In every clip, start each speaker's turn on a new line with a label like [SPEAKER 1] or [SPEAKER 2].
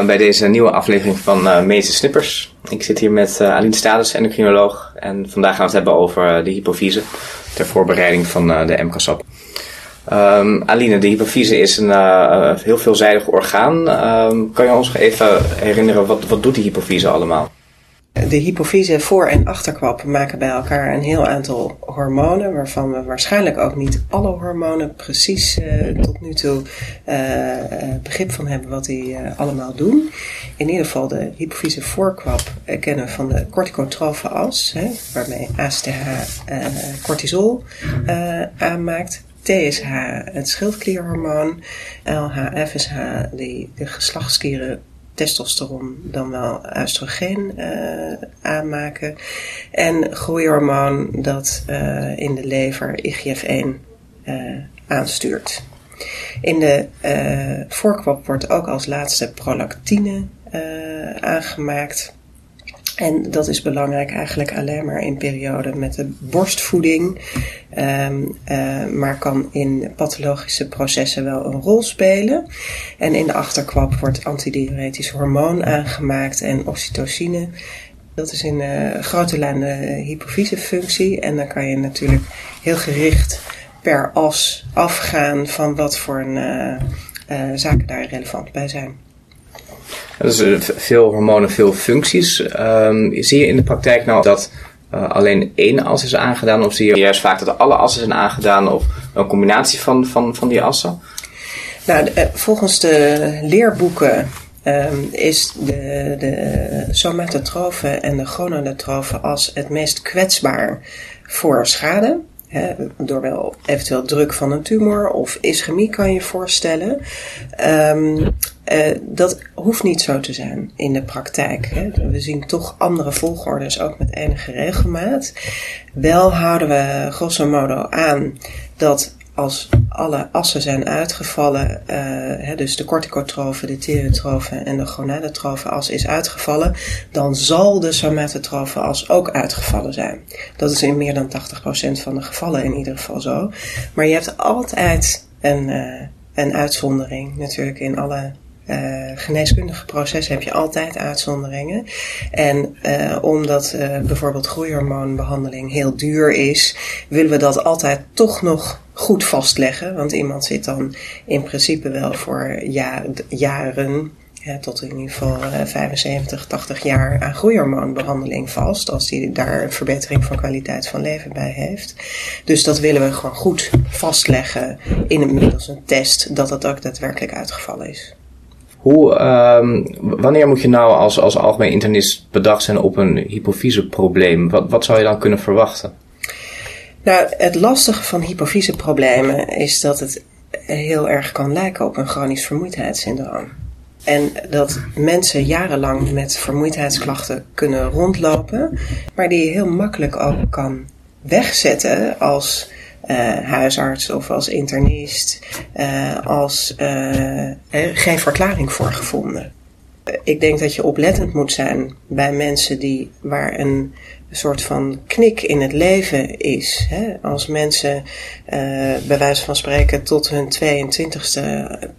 [SPEAKER 1] Uh, bij deze nieuwe aflevering van uh, Medische Snippers. Ik zit hier met uh, Aline Stades, endocrinoloog. En vandaag gaan we het hebben over de hypofyse ter voorbereiding van de MKSAP. Um, Aline, de hypofyse is een heel veelzijdig orgaan. Um, kan je ons even herinneren, wat, wat doet die hypofyse allemaal?
[SPEAKER 2] De hypofyse voor- en achterkwap maken bij elkaar een heel aantal hormonen, waarvan we waarschijnlijk ook niet alle hormonen precies uh, tot nu toe uh, begrip van hebben wat die allemaal doen. In ieder geval de hypofyse voorkwap kennen we van de corticotrofe as, hè, waarmee ASTH cortisol aanmaakt. TSH, het schildklierhormoon, LH, FSH, die de geslachtsklieren testosteron dan wel oestrogeen uh, aanmaken. En groeihormoon dat uh, in de lever IGF-1 uh, aanstuurt. In de voorkwap wordt ook als laatste prolactine aangemaakt. En dat is belangrijk eigenlijk alleen maar in perioden met de borstvoeding. Um, uh, maar kan in pathologische processen wel een rol spelen. En in de achterkwap wordt antidiuretisch hormoon aangemaakt en oxytocine. Dat is in uh, grote lijn de hypofysefunctie. En dan kan je natuurlijk heel gericht per as afgaan van wat voor een, uh, zaken daar relevant bij zijn.
[SPEAKER 1] Dus veel hormonen, veel functies. Um, zie je in de praktijk nou dat uh, alleen één as is aangedaan? Of zie je juist vaak dat alle assen zijn aangedaan? Of een combinatie van, van, van die assen?
[SPEAKER 2] Nou, de, volgens de leerboeken um, is de, de somatotrofe en de gonadotrofe as het meest kwetsbaar voor schade. He, door wel eventueel druk van een tumor of ischemie kan je voorstellen. Um, uh, dat hoeft niet zo te zijn in de praktijk. Hè. We zien toch andere volgordes ook met enige regelmaat. Wel houden we grosso modo aan dat als alle assen zijn uitgevallen, uh, hè, dus de corticotrofe, de thyrotrofe en de gonadotrofe as is uitgevallen, dan zal de somatotrofe as ook uitgevallen zijn. Dat is in meer dan 80% van de gevallen in ieder geval zo. Maar je hebt altijd een, uh, een uitzondering natuurlijk in alle uh, geneeskundige processen heb je altijd uitzonderingen. En omdat uh, bijvoorbeeld groeihormoonbehandeling heel duur is, willen we dat altijd toch nog goed vastleggen. Want iemand zit dan in principe wel voor jaren, ja, tot in ieder geval 75, 80 jaar aan groeihormoonbehandeling vast. Als hij daar een verbetering van kwaliteit van leven bij heeft. Dus dat willen we gewoon goed vastleggen in een middels een test dat dat ook daadwerkelijk uitgevallen is.
[SPEAKER 1] Hoe, um, wanneer moet je nou als, als algemeen internist bedacht zijn op een hypofyseprobleem? Wat, wat zou je dan kunnen verwachten?
[SPEAKER 2] Nou, het lastige van hypofyseproblemen is dat het heel erg kan lijken op een chronisch vermoeidheidssyndroom. En dat mensen jarenlang met vermoeidheidsklachten kunnen rondlopen, maar die je heel makkelijk ook kan wegzetten als uh, huisarts of als internist uh, als uh, geen verklaring voor gevonden. Ik denk dat je oplettend moet zijn bij mensen die, waar een soort van knik in het leven is. Hè? Als mensen uh, bij wijze van spreken tot hun 22e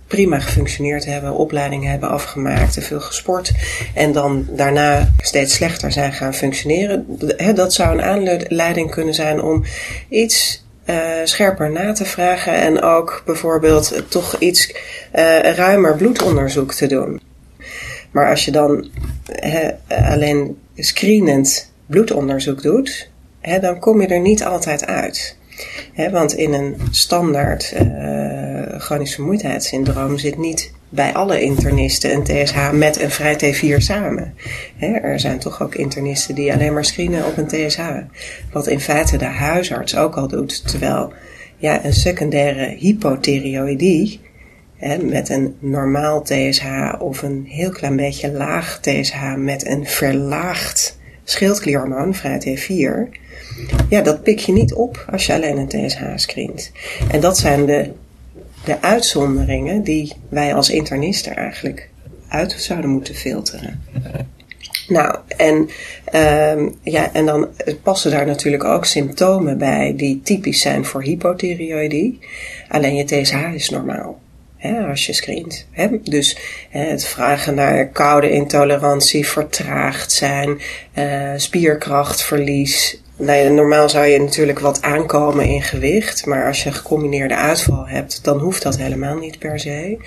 [SPEAKER 2] prima gefunctioneerd hebben, opleiding hebben afgemaakt, te veel gesport en dan daarna steeds slechter zijn gaan functioneren. Hè, dat zou een aanleiding kunnen zijn om iets uh, scherper na te vragen en ook bijvoorbeeld toch iets uh, ruimer bloedonderzoek te doen. Maar als je dan alleen screenend bloedonderzoek doet, dan kom je er niet altijd uit. want in een standaard uh, chronisch vermoeidheidssyndroom zit niet bij alle internisten een TSH met een vrij T4 samen. er zijn toch ook internisten die alleen maar screenen op een TSH. Wat in feite de huisarts ook al doet. Terwijl ja, een secundaire hypothyreoïdie met een normaal TSH of een heel klein beetje laag TSH met een verlaagd schildklierhormoon, vrij T4. Ja, dat pik je niet op als je alleen een TSH screent. En dat zijn de de uitzonderingen die wij als internisten eigenlijk uit zouden moeten filteren. Nou, en, um, ja, en dan passen daar natuurlijk ook symptomen bij die typisch zijn voor hypothyreoïdie. Alleen je TSH is normaal. Hè, als je screent. Hè? Dus het vragen naar koude intolerantie, vertraagd zijn, uh, spierkrachtverlies. Nou normaal zou je natuurlijk wat aankomen in gewicht, maar als je gecombineerde uitval hebt, dan hoeft dat helemaal niet per se.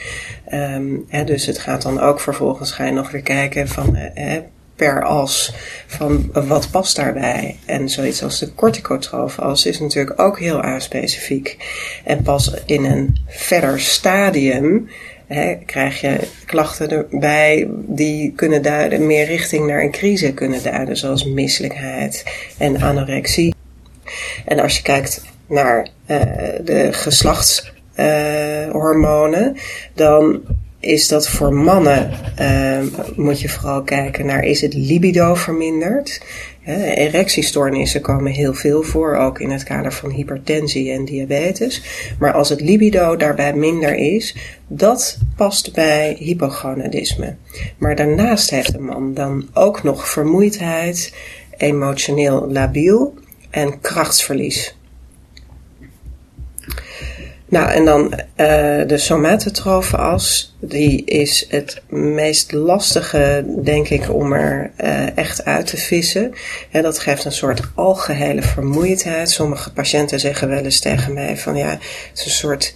[SPEAKER 2] Um, hè, dus het gaat dan ook vervolgens ga je nog weer kijken van uh, per as van wat past daarbij. En zoiets als de corticotrofe is natuurlijk ook heel aanspecifiek. En pas in een verder stadium hè, krijg je klachten erbij die kunnen duiden, meer richting naar een crisis kunnen duiden, zoals misselijkheid en anorexie. En als je kijkt naar uh, de geslachtshormonen, dan is dat voor mannen uh, moet je vooral kijken naar is het libido verminderd. Uh, erectiestoornissen komen heel veel voor, ook in het kader van hypertensie en diabetes. Maar als het libido daarbij minder is, dat past bij hypogonadisme. Maar daarnaast heeft een man dan ook nog vermoeidheid, emotioneel labiel en krachtsverlies. Nou, en dan uh, de as. Die is het meest lastige, denk ik, om er uh, echt uit te vissen. Ja, dat geeft een soort algehele vermoeidheid. Sommige patiënten zeggen wel eens tegen mij van ja, het is een soort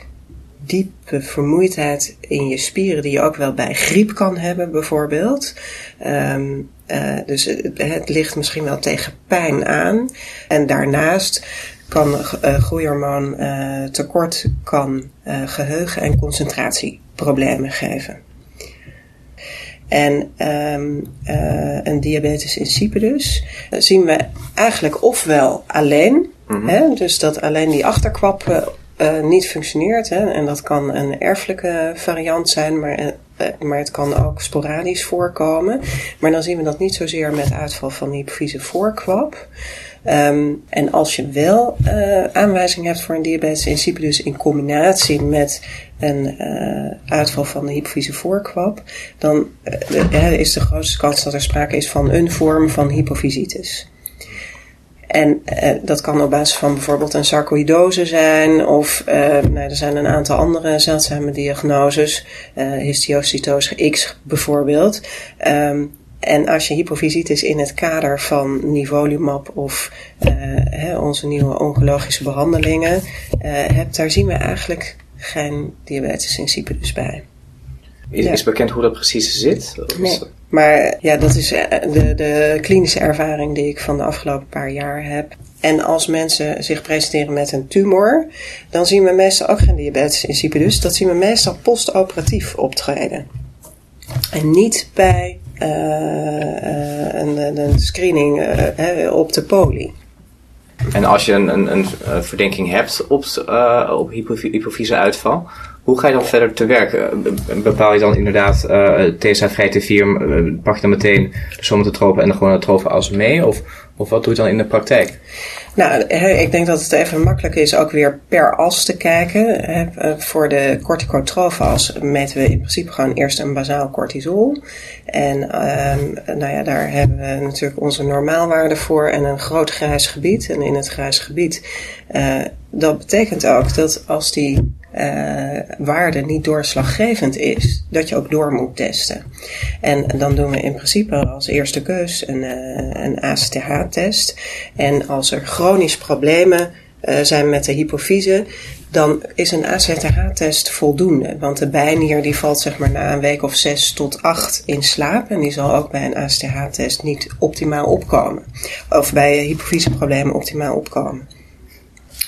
[SPEAKER 2] diepe vermoeidheid in je spieren die je ook wel bij griep kan hebben bijvoorbeeld. Um, uh, dus het ligt misschien wel tegen pijn aan. En daarnaast kan uh, groeihormoon uh, tekort kan uh, geheugen- en concentratieproblemen geven. En um, een diabetes insipidus zien we eigenlijk ofwel alleen, mm-hmm. hè, dus dat alleen die achterkwap niet functioneert. Hè, en dat kan een erfelijke variant zijn, maar maar het kan ook sporadisch voorkomen. Maar dan zien we dat niet zozeer met uitval van die hypofyse voorkwap. Um, en als je wel uh, aanwijzing hebt voor een diabetes insipidus in combinatie met een uh, uitval van de hypofyse voorkwap, dan uh, is de grootste kans dat er sprake is van een vorm van hypofysitis. En dat kan op basis van bijvoorbeeld een sarcoïdose zijn, of nou, er zijn een aantal andere zeldzame diagnoses, uh, histiocytose X bijvoorbeeld. Um, en als je hypofysitis in het kader van nivolumab of uh, hè, onze nieuwe oncologische behandelingen uh, hebt, daar zien we eigenlijk geen diabetes insipidus bij.
[SPEAKER 1] Is, ja. is bekend hoe dat precies zit?
[SPEAKER 2] Nee, maar ja, dat is eh, de, de klinische ervaring die ik van de afgelopen paar jaar heb. En als mensen zich presenteren met een tumor, dan zien we meestal ook geen diabetes insipidus. Dat zien we meestal postoperatief optreden. En niet bij een, een, screening uh, op de poli.
[SPEAKER 1] En als je een, een, een verdenking hebt op, uh, op hypofyse uitval, hoe ga je dan verder te werk? Bepaal je dan inderdaad uh, TSH-vrij T4, pak je dan meteen de somatotropen en de gewone trofen als mee? Of, of wat doe je dan in de praktijk?
[SPEAKER 2] Nou, ik denk dat het even makkelijk is ook weer per as te kijken. Eh, voor de corticotrofe as meten we in principe gewoon eerst een bazaal cortisol. En um, nou ja, daar hebben we natuurlijk onze normaalwaarde voor en een groot grijs gebied. En in het grijs gebied, uh, dat betekent ook dat als die uh, waarde niet doorslaggevend is, dat je ook door moet testen. En dan doen we in principe als eerste keus een, uh, een ACTH-test. En als er chronische problemen uh, zijn met de hypofyse, dan is een ACTH-test voldoende. Want de bijnier die valt zeg maar na een week of zes tot acht in slaap. En die zal ook bij een ACTH-test niet optimaal opkomen. Of bij hypofyseproblemen optimaal opkomen.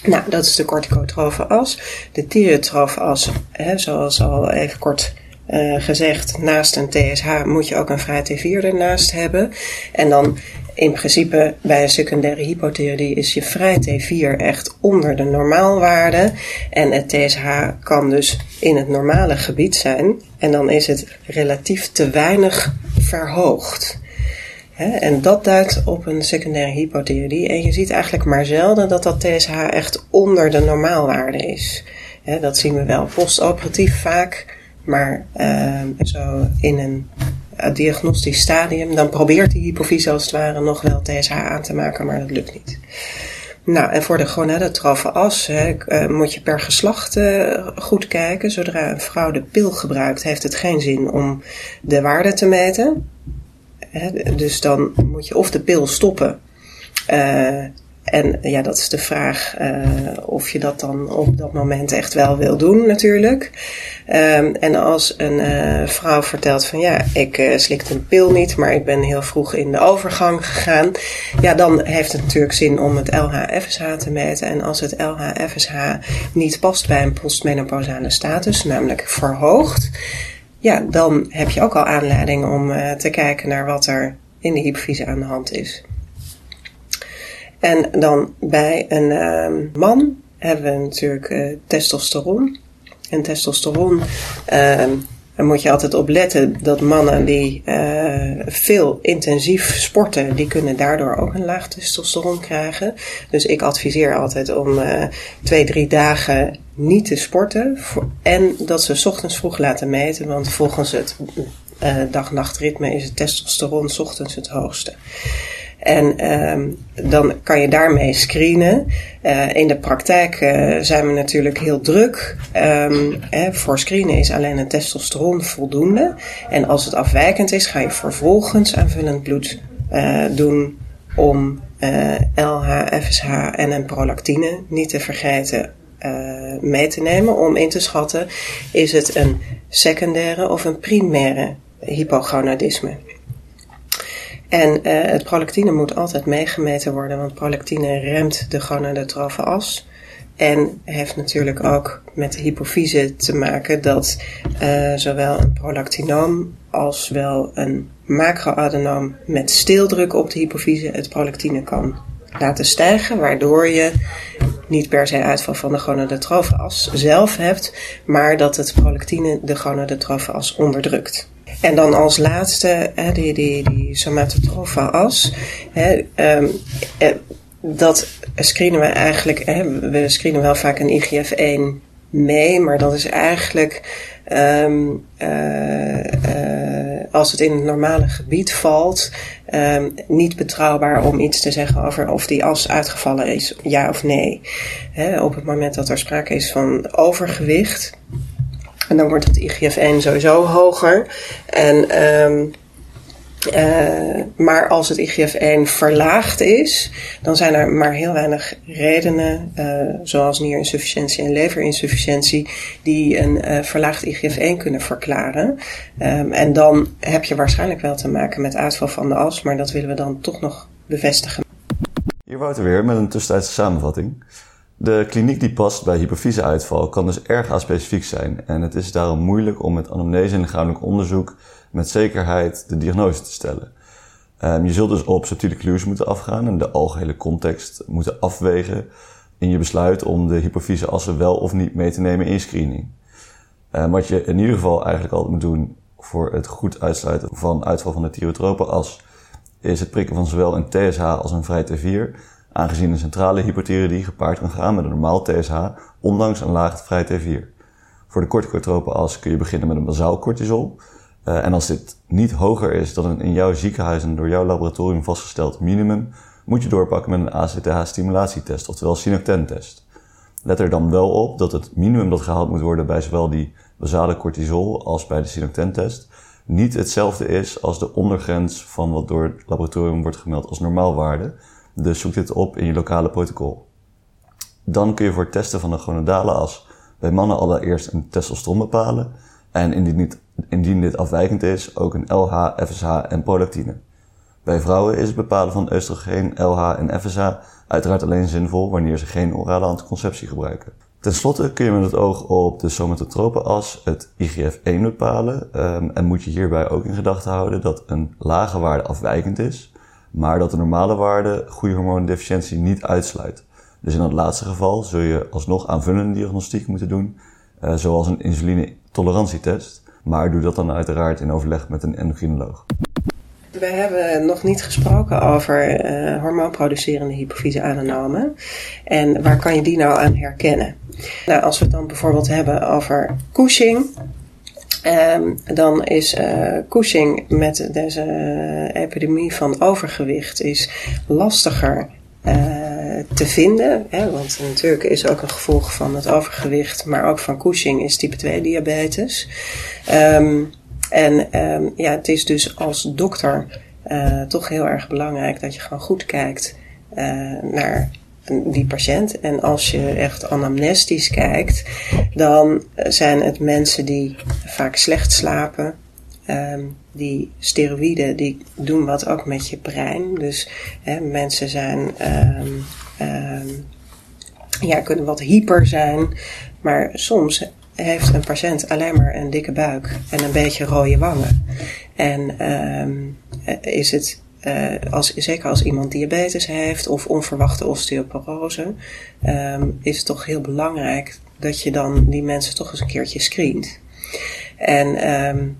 [SPEAKER 2] Nou, dat is de corticotrofe as. De thyreotrofe as, hè, zoals al even kort uh, gezegd, naast een TSH moet je ook een vrij T4 ernaast hebben. En dan in principe bij een secundaire hypothyroïdie is je vrij T4 echt onder de normaalwaarde. En het TSH kan dus in het normale gebied zijn. En dan is het relatief te weinig verhoogd. En dat duidt op een secundaire hypothyroïdie. En je ziet eigenlijk maar zelden dat dat TSH echt onder de normaalwaarde is. Dat zien we wel postoperatief vaak, maar uh, zo in een diagnostisch stadium, dan probeert die hypofyse als het ware nog wel TSH aan te maken, maar dat lukt niet. Nou, en voor de gonadotrofe as uh, moet je per geslacht goed kijken. Zodra een vrouw de pil gebruikt, heeft het geen zin om de waarde te meten. Dus dan moet je of de pil stoppen. Uh, en ja, dat is de vraag uh, of je dat dan op dat moment echt wel wil doen, natuurlijk. Um, en als een uh, vrouw vertelt van ja, ik uh, slikte een pil niet, maar ik ben heel vroeg in de overgang gegaan. Ja, dan heeft het natuurlijk zin om het LH-FSH te meten. En als het LH-FSH niet past bij een postmenopausale status, namelijk verhoogd, ja, dan heb je ook al aanleiding om te kijken naar wat er in de hypofyse aan de hand is. En dan bij een uh, man hebben we natuurlijk uh, testosteron. En testosteron, daar moet je altijd op letten dat mannen die uh, veel intensief sporten, die kunnen daardoor ook een laag testosteron krijgen. Dus ik adviseer altijd om uh, twee, drie dagen niet te sporten. En dat ze ochtends vroeg laten meten, want volgens het uh, dag-nachtritme is het testosteron ochtends het hoogste. En um, dan kan je daarmee screenen. Uh, in de praktijk uh, zijn we natuurlijk heel druk. Um, hè, voor screenen is alleen een testosteron voldoende. En als het afwijkend is, ga je vervolgens aanvullend bloed uh, doen om LH, FSH en een prolactine niet te vergeten mee te nemen. Om in te schatten, is het een secundaire of een primaire hypogonadisme. En uh, het prolactine moet altijd meegemeten worden, want prolactine remt de gonadotrofe as. En heeft natuurlijk ook met de hypofyse te maken dat uh, zowel een prolactinoom als wel een macroadenoom met steeldruk op de hypofyse het prolactine kan laten stijgen, waardoor je niet per se uitval van de gonadotrofe as zelf hebt, maar dat het prolactine de gonadotrofe as onderdrukt. En dan als laatste hè, die, die, die somatotrofa as. Hè, um, dat screenen we eigenlijk, hè, we screenen wel vaak een IGF-1 mee, maar dat is eigenlijk um, uh, uh, als het in het normale gebied valt, um, niet betrouwbaar om iets te zeggen over of die as uitgevallen is, ja of nee. Op het moment dat er sprake is van overgewicht, en dan wordt het IGF-1 sowieso hoger. En, um, uh, maar als het IGF-1 verlaagd is, dan zijn er maar heel weinig redenen, uh, zoals nierinsufficiëntie en leverinsufficiëntie, die een uh, verlaagd IGF-1 kunnen verklaren. Um, en dan heb je waarschijnlijk wel te maken met uitval van de as, maar dat willen we dan toch nog bevestigen.
[SPEAKER 3] Hier Wouter weer met een tussentijdse samenvatting. De kliniek die past bij hypofyseuitval kan dus erg aspecifiek zijn en het is daarom moeilijk om met anamnese en lichamelijk onderzoek met zekerheid de diagnose te stellen. Um, je zult dus op subtiele clues moeten afgaan en de algehele context moeten afwegen in je besluit om de hypofyse assen wel of niet mee te nemen in screening. Um, wat je in ieder geval eigenlijk altijd moet doen voor het goed uitsluiten van uitval van de thyrotrope as, is het prikken van zowel een TSH als een vrij T4 aangezien een centrale hypothyroïdie gepaard kan gaan met een normaal TSH, ondanks een laag vrij T4. Voor de corticotrope as kun je beginnen met een bazaal cortisol. Uh, en als dit niet hoger is dan een in jouw ziekenhuis en door jouw laboratorium vastgesteld minimum, moet je doorpakken met een ACTH-stimulatietest, oftewel Sinocten-test. Let er dan wel op dat het minimum dat gehaald moet worden bij zowel die basale cortisol als bij de Sinocten-test niet hetzelfde is als de ondergrens van wat door het laboratorium wordt gemeld als normaalwaarde, dus zoek dit op in je lokale protocol. Dan kun je voor het testen van de gonadale as bij mannen allereerst een testosteron bepalen. En indien, indien dit afwijkend is, ook een LH, FSH en prolactine. Bij vrouwen is het bepalen van oestrogeen, LH en FSH uiteraard alleen zinvol wanneer ze geen orale anticonceptie gebruiken. Ten slotte kun je met het oog op de somatotrope as het IGF-1 bepalen um, en moet je hierbij ook in gedachten houden dat een lage waarde afwijkend is, maar dat de normale waarde goede hormoondeficiëntie niet uitsluit. Dus in dat laatste geval zul je alsnog aanvullende diagnostiek moeten doen, uh, zoals een insuline-tolerantietest. Maar doe dat dan uiteraard in overleg met een endocrinoloog.
[SPEAKER 2] We hebben nog niet gesproken over uh, hormoonproducerende hypofyse adenomen. En waar kan je die nou aan herkennen? Nou, als we het dan bijvoorbeeld hebben over Cushing, Um, dan is uh, Cushing met deze epidemie van overgewicht is lastiger uh, te vinden. Hè, want natuurlijk is ook een gevolg van het overgewicht, maar ook van Cushing is type 2 diabetes. Um, en um, ja, het is dus als dokter uh, toch heel erg belangrijk dat je gewoon goed kijkt naar die patiënt. En als je echt anamnestisch kijkt, dan zijn het mensen die vaak slecht slapen. Um, die steroïden die doen wat ook met je brein. Dus hè, mensen zijn, um, um, ja, kunnen wat hyper zijn. Maar soms heeft een patiënt alleen maar een dikke buik en een beetje rode wangen. En is het, uh, als, zeker als iemand diabetes heeft of onverwachte osteoporose, um, is het toch heel belangrijk dat je dan die mensen toch eens een keertje screent. En um,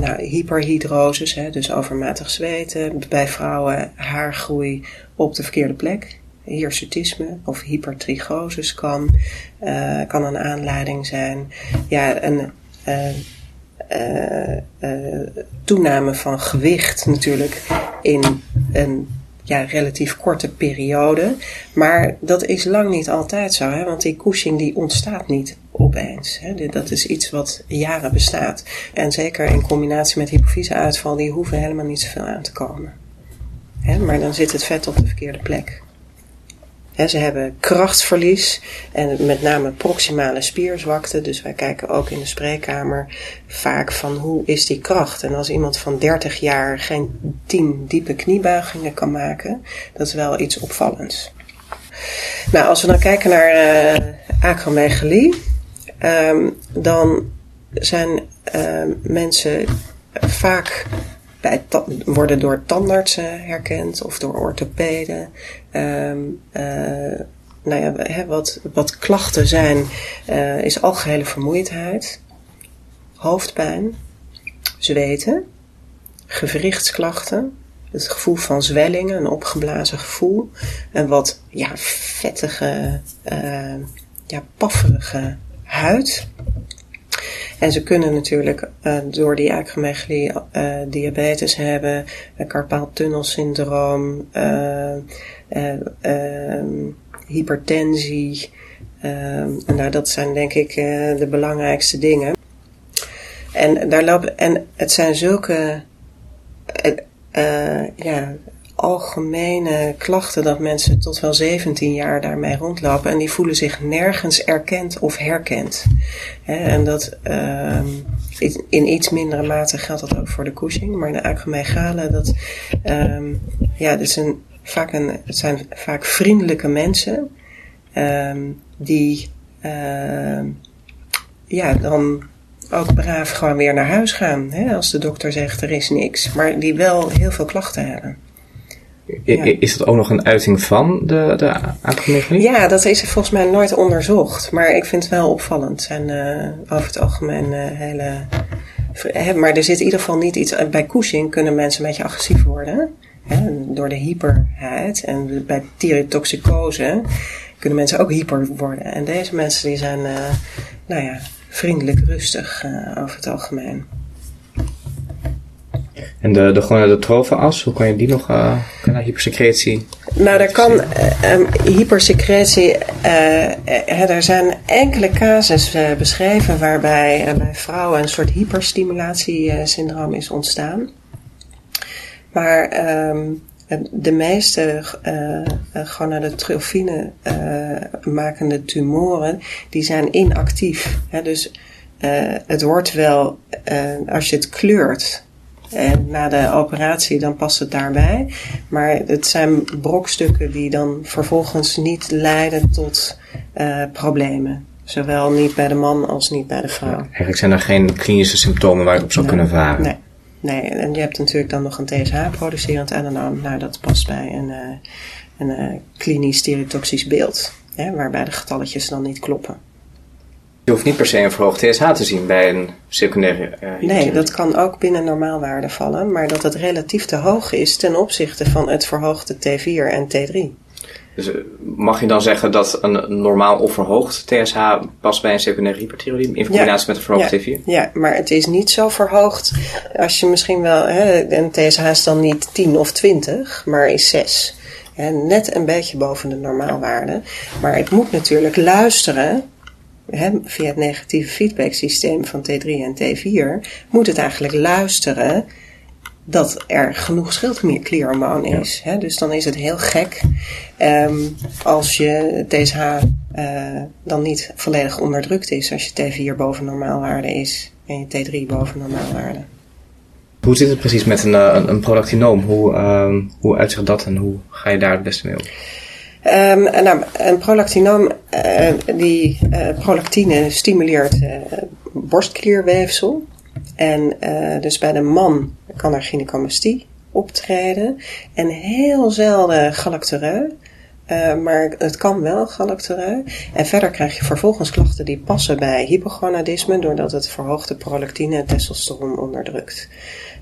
[SPEAKER 2] nou, hyperhidrosis, hè, dus overmatig zweten, bij vrouwen haargroei op de verkeerde plek hirsutisme of hypertrichosis kan, uh, kan een aanleiding zijn. Ja, een uh, toename van gewicht natuurlijk in een ja, relatief korte periode. Maar dat is lang niet altijd zo, hè? want die Cushing die ontstaat niet opeens. Hè? Dat is iets wat jaren bestaat. En zeker in combinatie met hypofyseuitval, die hoeven helemaal niet zoveel aan te komen. Hè? Maar dan zit het vet op de verkeerde plek ze hebben krachtverlies en met name proximale spierzwakte. Dus wij kijken ook in de spreekkamer vaak van hoe is die kracht. En als iemand van 30 jaar geen 10 diepe kniebuigingen kan maken, dat is wel iets opvallends. Nou, als we dan kijken naar uh, dan zijn uh, mensen vaak worden door tandartsen herkend of door orthopeden. Um, nou ja, wat, wat klachten zijn, uh, is algehele vermoeidheid, hoofdpijn, zweten, gewrichtsklachten, het gevoel van zwellingen, een opgeblazen gevoel, en wat ja, vettige, uh, ja, pafferige huid. En ze kunnen natuurlijk uh, door die acromegalie uh, diabetes hebben, uh, carpaaltunnelsyndroom, hypertensie. nou, dat zijn denk ik de belangrijkste dingen. En, daar lopen, en het zijn zulke ja, algemene klachten dat mensen tot wel 17 jaar daarmee rondlopen en die voelen zich nergens erkend of herkend. en dat uh, in iets mindere mate geldt dat ook voor de Cushing, maar de acromegale, dat, um, ja, dat zijn vaak een, het zijn vaak vriendelijke mensen um, die ja, dan ook braaf gewoon weer naar huis gaan. Als de dokter zegt er is niks, maar die wel heel veel klachten hebben.
[SPEAKER 1] Is dat ook nog een uiting van de, de acromegalie?
[SPEAKER 2] Ja, dat is volgens mij nooit onderzocht. Maar ik vind het wel opvallend. En uh, over het algemeen uh, hele... Maar er zit in ieder geval niet iets... Bij Cushing kunnen mensen een beetje agressief worden. Hè, door de hyperheid. En bij thyrotoxicose kunnen mensen ook hyper worden. En deze mensen die zijn, uh, nou ja, vriendelijk, rustig over het algemeen.
[SPEAKER 1] En de, de, gewoon de hoe kan je die nog, uh, kan hypersecretie?
[SPEAKER 2] Nou, daar kan um, hypersecretie, uh, er zijn enkele casus uh, beschreven waarbij bij vrouwen een soort hyperstimulatiesyndroom is ontstaan. Maar um, de meeste gonadotropine makende tumoren, die zijn inactief. Hè, dus het wordt wel, als je het kleurt, en na de operatie dan past het daarbij. Maar het zijn brokstukken die dan vervolgens niet leiden tot uh, problemen. Zowel niet bij de man als niet bij de vrouw.
[SPEAKER 1] eigenlijk zijn er geen klinische symptomen waar je op zou kunnen varen.
[SPEAKER 2] Nee. nee, en je hebt natuurlijk dan nog een TSH-producerend adenoom. Nou, dat past bij een, uh, een klinisch stereotoxisch beeld. Hè, waarbij de getalletjes dan niet kloppen.
[SPEAKER 1] Je hoeft niet per se een verhoogd TSH te zien bij een secundaire uh,
[SPEAKER 2] Nee, dat kan ook binnen normaalwaarde vallen, maar dat het relatief te hoog is ten opzichte van het verhoogde T4 en T3.
[SPEAKER 1] Dus eh, mag je dan zeggen dat een normaal of verhoogd TSH past bij een secundaire hyperthyroïdie in combinatie met een verhoogd
[SPEAKER 2] ja,
[SPEAKER 1] T4?
[SPEAKER 2] Ja, maar het is niet zo verhoogd als je misschien wel, hè, een TSH is dan niet 10 of 20, maar is 6. En net een beetje boven de normaalwaarde. Maar het moet natuurlijk luisteren hè, via het negatieve feedback systeem van T3 en T4, moet het eigenlijk luisteren dat er genoeg schildklierhormoon is. Hè? Dus dan is het heel gek um, als je TSH uh, dan niet volledig onderdrukt is. Als je T4 boven normaalwaarde is en je T3 boven normaalwaarde.
[SPEAKER 1] Hoe zit het precies met een, een, een prolactinoom? Hoe, uh, hoe uitzicht dat en hoe ga je daar het beste mee om?
[SPEAKER 2] Um, nou, een prolactinoom, die uh, prolactine stimuleert uh, borstklierweefsel. En dus bij de man kan er gynecomastie optreden. En heel zelden galactoreu. maar het kan wel galactoreu. En verder krijg je vervolgens klachten die passen bij hypogonadisme, doordat het verhoogde prolactine en testosteron onderdrukt.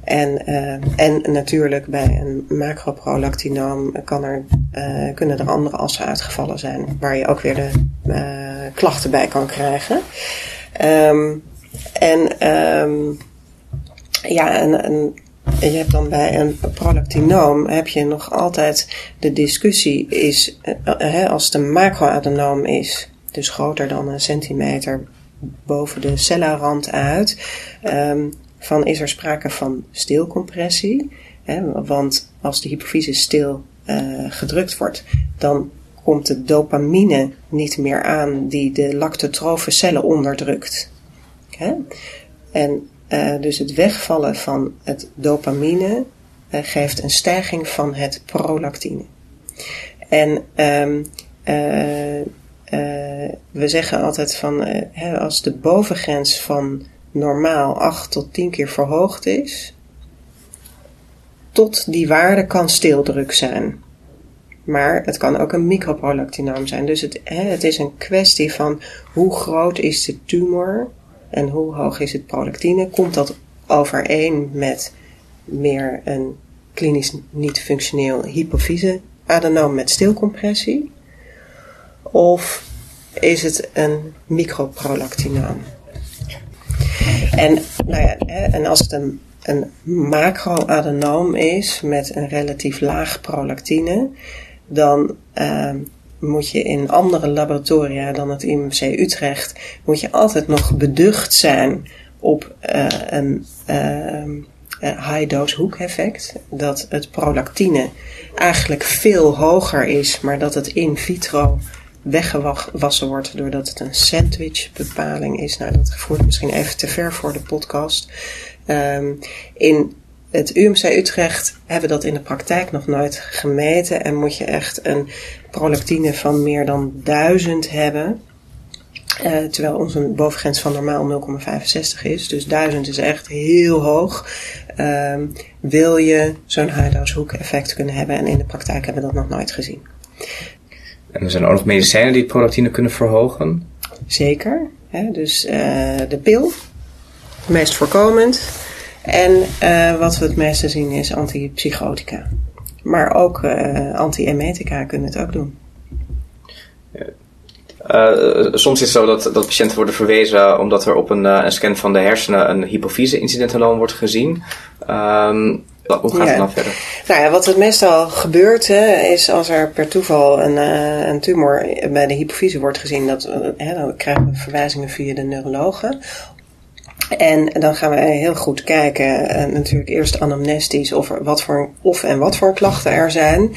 [SPEAKER 2] En, uh, en natuurlijk bij een macroprolactinoom kan er, uh, kunnen er andere assen uitgevallen zijn, waar je ook weer de uh, klachten bij kan krijgen. Um, en um, ja, en, je hebt dan bij een prolactinoom heb je nog altijd de discussie is, als het een macroadenoom is, dus groter dan een centimeter boven de cellarand uit, um, van is er sprake van stilcompressie. Hè, want als de hypofyse stil uh, gedrukt wordt, dan komt de dopamine niet meer aan die de lactotrofe cellen onderdrukt. Hè? En uh, dus het wegvallen van het dopamine uh, geeft een stijging van het prolactine. En um, we zeggen altijd van als de bovengrens van normaal 8 tot 10 keer verhoogd is, tot die waarde kan steeldruk zijn. Maar het kan ook een microprolactinoom zijn. Dus het, hè, het is een kwestie van hoe groot is de tumor en hoe hoog is het prolactine. Komt dat overeen met meer een klinisch niet functioneel hypofyse adenoom met stilcompressie? Of is het een microprolactinoom? En, nou ja, en als het een, een macroadenoom is met een relatief laag prolactine, dan uh, moet je in andere laboratoria dan het IMC Utrecht, moet je altijd nog beducht zijn op uh, een uh, high dose hoek effect. Dat het prolactine eigenlijk veel hoger is, maar dat het in vitro weggewassen wordt doordat het een sandwichbepaling is. Nou, dat voert misschien even te ver voor de podcast. Um, in het UMC Utrecht hebben we dat in de praktijk nog nooit gemeten en moet je echt een prolactine van meer dan 1000 hebben. Uh, terwijl onze bovengrens van normaal 0,65 is. Dus 1000 is echt heel hoog. Um, wil je zo'n high-dose hoek effect kunnen hebben. En in de praktijk hebben we dat nog nooit gezien.
[SPEAKER 1] En er zijn ook nog medicijnen die prolactine kunnen verhogen.
[SPEAKER 2] Zeker. Hè? Dus uh, de pil, meest voorkomend. En uh, wat we het meeste zien is antipsychotica. Maar ook uh, antiemetica kunnen het ook doen.
[SPEAKER 1] Uh, soms is het zo dat, dat patiënten worden verwezen omdat er op een, een scan van de hersenen een hypofyse incidentaloom wordt gezien. Um, hoe gaat het dan verder?
[SPEAKER 2] Nou ja, wat het meestal gebeurt hè, is als er per toeval een, uh, een tumor bij de hypofyse wordt gezien, dat, uh, hè, dan krijgen we verwijzingen via de neurologen. En dan gaan we heel goed kijken, uh, natuurlijk eerst anamnestisch, of, er, wat voor, of en wat voor klachten er zijn.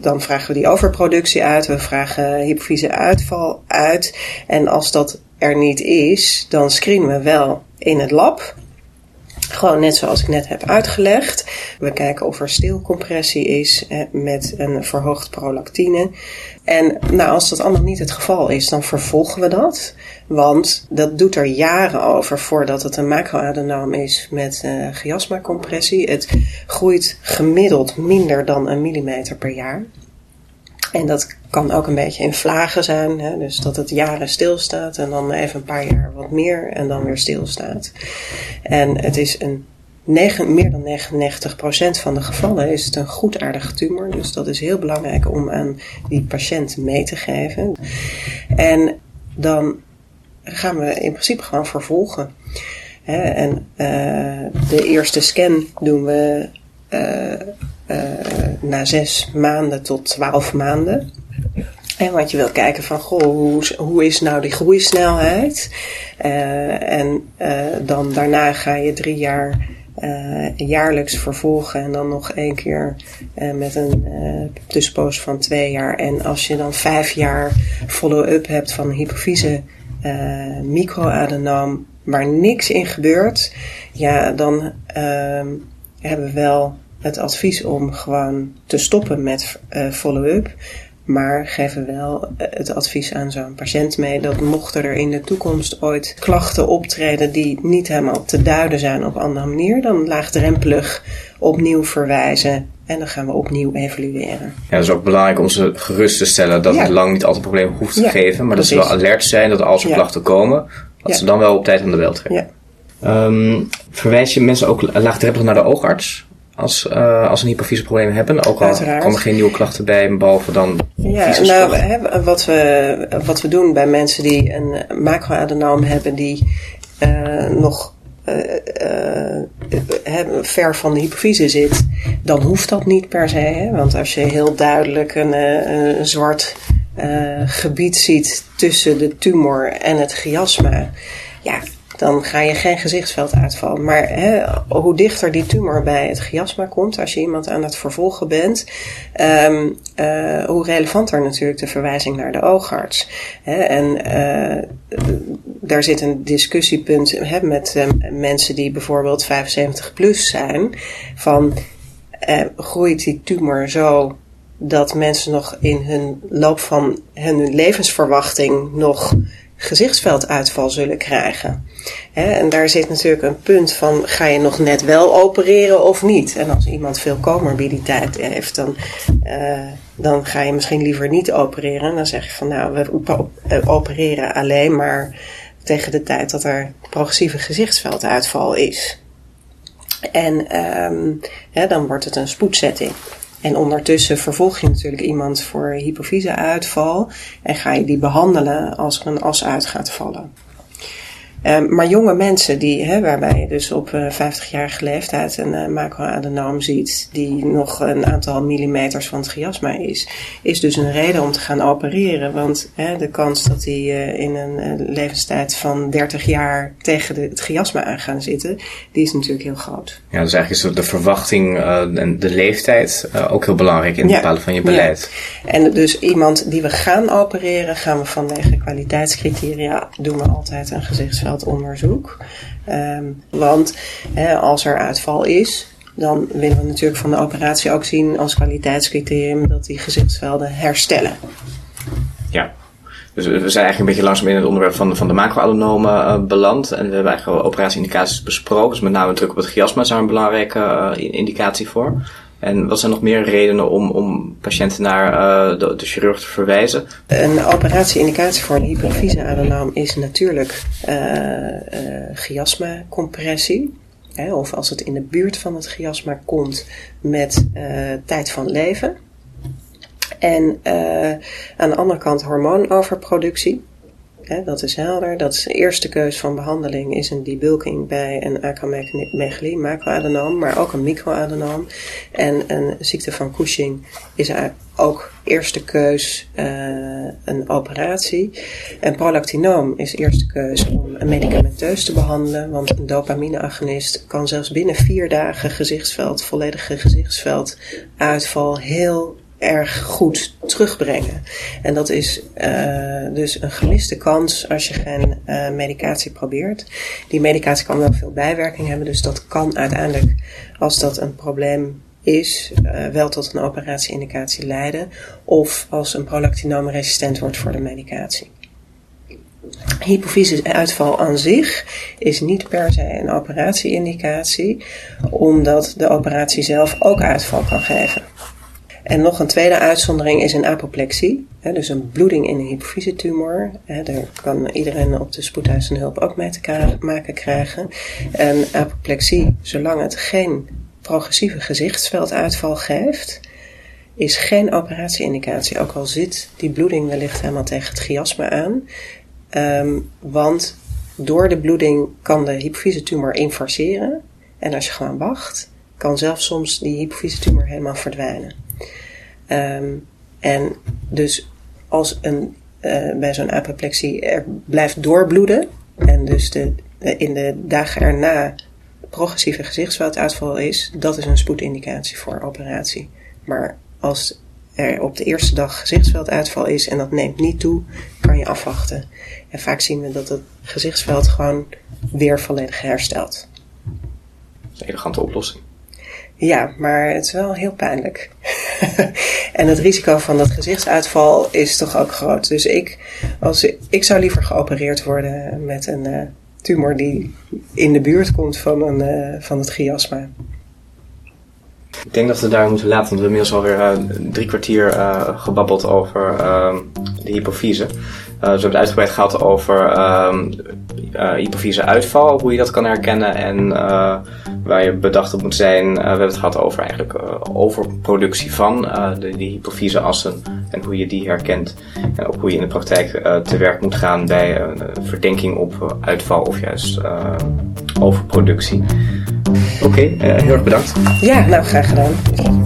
[SPEAKER 2] dan vragen we die overproductie uit, we vragen hypofyse uitval uit. En als dat er niet is, dan screenen we wel in het lab. Gewoon net zoals ik net heb uitgelegd. We kijken of er stilcompressie is met een verhoogd prolactine. En nou, als dat allemaal niet het geval is, dan vervolgen we dat. Want dat doet er jaren over voordat het een macroadenoom is met uh, chiasma-compressie. Het groeit gemiddeld minder dan een millimeter per jaar. En dat kan ook een beetje in vlagen zijn. Hè? Dus dat het jaren stilstaat en dan even een paar jaar wat meer en dan weer stilstaat. En het is een 9, meer dan 99% van de gevallen is het een goedaardige tumor. Dus dat is heel belangrijk om aan die patiënt mee te geven. En dan gaan we in principe gewoon vervolgen. en uh, de eerste scan doen we uh, na zes maanden tot twaalf maanden. En wat je wil kijken van, goh, hoe, hoe is nou die groeisnelheid? Uh, en uh, dan daarna ga je drie jaar jaarlijks vervolgen en dan nog één keer met een tussenpoos van twee jaar. En als je dan vijf jaar follow-up hebt van hypofyse microadenoom waar niks in gebeurt, ja, dan ehm, hebben we wel het advies om gewoon te stoppen met follow-up. Maar geven wel eh, het advies aan zo'n patiënt mee dat mochten er in de toekomst ooit klachten optreden die niet helemaal te duiden zijn op een andere manier, dan laagdrempelig opnieuw verwijzen en dan gaan we opnieuw evalueren.
[SPEAKER 1] Ja, het is ook belangrijk om ze gerust te stellen dat het lang niet altijd een probleem hoeft te geven, maar dat ze wel alert zijn dat als er klachten komen, dat ze dan wel op tijd aan de bel trekken. Um, verwijs je mensen ook laagdrempelig naar de oogarts? Als, uh, als een hypofyseprobleem hebben. Ook al Uiteraard. komen geen nieuwe klachten bij, behalve dan
[SPEAKER 2] Ja, nou, hè, wat, we, wat we doen bij mensen die een macroadenoom hebben die uh, nog uh, ver van de hypofyse zit, dan hoeft dat niet per se. Hè? Want als je heel duidelijk een, een zwart gebied ziet tussen de tumor en het chiasma, ja, dan ga je geen gezichtsveld uitvallen. Maar hè, hoe dichter die tumor bij het chiasma komt, als je iemand aan het vervolgen bent, um, uh, hoe relevanter natuurlijk de verwijzing naar de oogarts. Hè, en uh, daar zit een discussiepunt hè, met uh, mensen die bijvoorbeeld 75 plus zijn, van groeit die tumor zo dat mensen nog in hun loop van hun levensverwachting nog gezichtsvelduitval zullen krijgen. en daar zit natuurlijk een punt van: ga je nog net wel opereren of niet? En als iemand veel comorbiditeit heeft, dan, uh, dan ga je misschien liever niet opereren. Dan zeg je van: nou, we eh, opereren alleen maar tegen de tijd dat er progressieve gezichtsvelduitval is. En um, dan wordt het een spoedzetting. En ondertussen vervolg je natuurlijk iemand voor hypofyseuitval en ga je die behandelen als er een as uit gaat vallen. Um, maar jonge mensen, die, hè, waarbij je dus op uh, eh, 50-jarige leeftijd een uh, macroadenoom ziet, die nog een aantal millimeters van het chiasma is, is dus een reden om te gaan opereren. Want hè, de kans dat die uh, in een levenstijd van 30 jaar tegen de, het chiasma aan gaan zitten, die is natuurlijk heel groot.
[SPEAKER 1] Ja, dus eigenlijk is de verwachting en de leeftijd ook heel belangrijk in het bepalen van je beleid.
[SPEAKER 2] Ja. En dus iemand die we gaan opereren, gaan we vanwege kwaliteitscriteria, doen we altijd een gezichtsveld onderzoek. Um, want als er uitval is, dan willen we natuurlijk van de operatie ook zien als kwaliteitscriterium dat die gezichtsvelden herstellen.
[SPEAKER 1] Ja. Dus we zijn eigenlijk een beetje langzaam in het onderwerp van, van de macroadenomen uh, beland. En we hebben eigenlijk operatieindicaties besproken. Dus met name druk op het chiasma is daar een belangrijke uh, indicatie voor. En wat zijn nog meer redenen om, om patiënten naar uh, de, chirurg te verwijzen?
[SPEAKER 2] Een operatieindicatie voor een hypofyseadenoom is natuurlijk uh, uh, chiasma-compressie. of als het in de buurt van het chiasma komt met tijd van leven. En aan de andere kant hormoonoverproductie dat is helder. Dat is de eerste keus van behandeling is een debulking bij een acromegalie, macroadenoom, maar ook een microadenoom. En een ziekte van Cushing is ook eerste keus uh, een operatie. En prolactinoom is eerste keus om een medicamenteus te behandelen, want een dopamineagonist kan zelfs binnen vier dagen gezichtsveld, volledige gezichtsveld uitval heel erg goed terugbrengen. En dat is uh, dus een gemiste kans als je geen uh, medicatie probeert. Die medicatie kan wel veel bijwerking hebben, dus dat kan uiteindelijk, als dat een probleem is, uh, wel tot een operatieindicatie leiden. Of als een prolactinoom resistent wordt voor de medicatie. Hypofyse-uitval aan zich is niet per se een operatieindicatie, omdat de operatie zelf ook uitval kan geven. En nog een tweede uitzondering is een apoplexie. Hè, dus een bloeding in een hypofysetumor. Daar kan iedereen op de spoedeisende hulp ook mee te maken krijgen. En apoplexie, zolang het geen progressieve gezichtsvelduitval geeft, is geen operatieindicatie. Ook al zit die bloeding wellicht helemaal tegen het chiasma aan. Um, want door de bloeding kan de hypofysetumor infarceren. En als je gewoon wacht, kan zelfs soms die hypofysetumor helemaal verdwijnen. Ehm, en dus als een, uh, bij zo'n apoplexie er blijft doorbloeden en dus de, in de dagen erna progressieve gezichtsvelduitval is, dat is een spoedindicatie voor operatie. Maar als er op de eerste dag gezichtsvelduitval is en dat neemt niet toe, kan je afwachten. En vaak zien we dat het gezichtsveld gewoon weer volledig herstelt.
[SPEAKER 1] Een elegante oplossing.
[SPEAKER 2] Ja, maar het is wel heel pijnlijk. en het risico van dat gezichtsuitval is toch ook groot. Dus ik, als, ik zou liever geopereerd worden met een uh, tumor die in de buurt komt van, een, uh, van het chiasma.
[SPEAKER 1] Ik denk dat we daar moeten laten, want we hebben inmiddels alweer uh, drie kwartier gebabbeld over ehm, de hypofyse. Uh, we hebben het uitgebreid gehad over um, hypofyse uitval, hoe je dat kan herkennen en uh, waar je bedacht op moet zijn. we hebben het gehad over eigenlijk overproductie van de, die hypofyse assen en hoe je die herkent. En ook hoe je in de praktijk te werk moet gaan bij verdenking op uitval of juist overproductie. Oké, heel erg bedankt.
[SPEAKER 2] Ja, nou graag gedaan.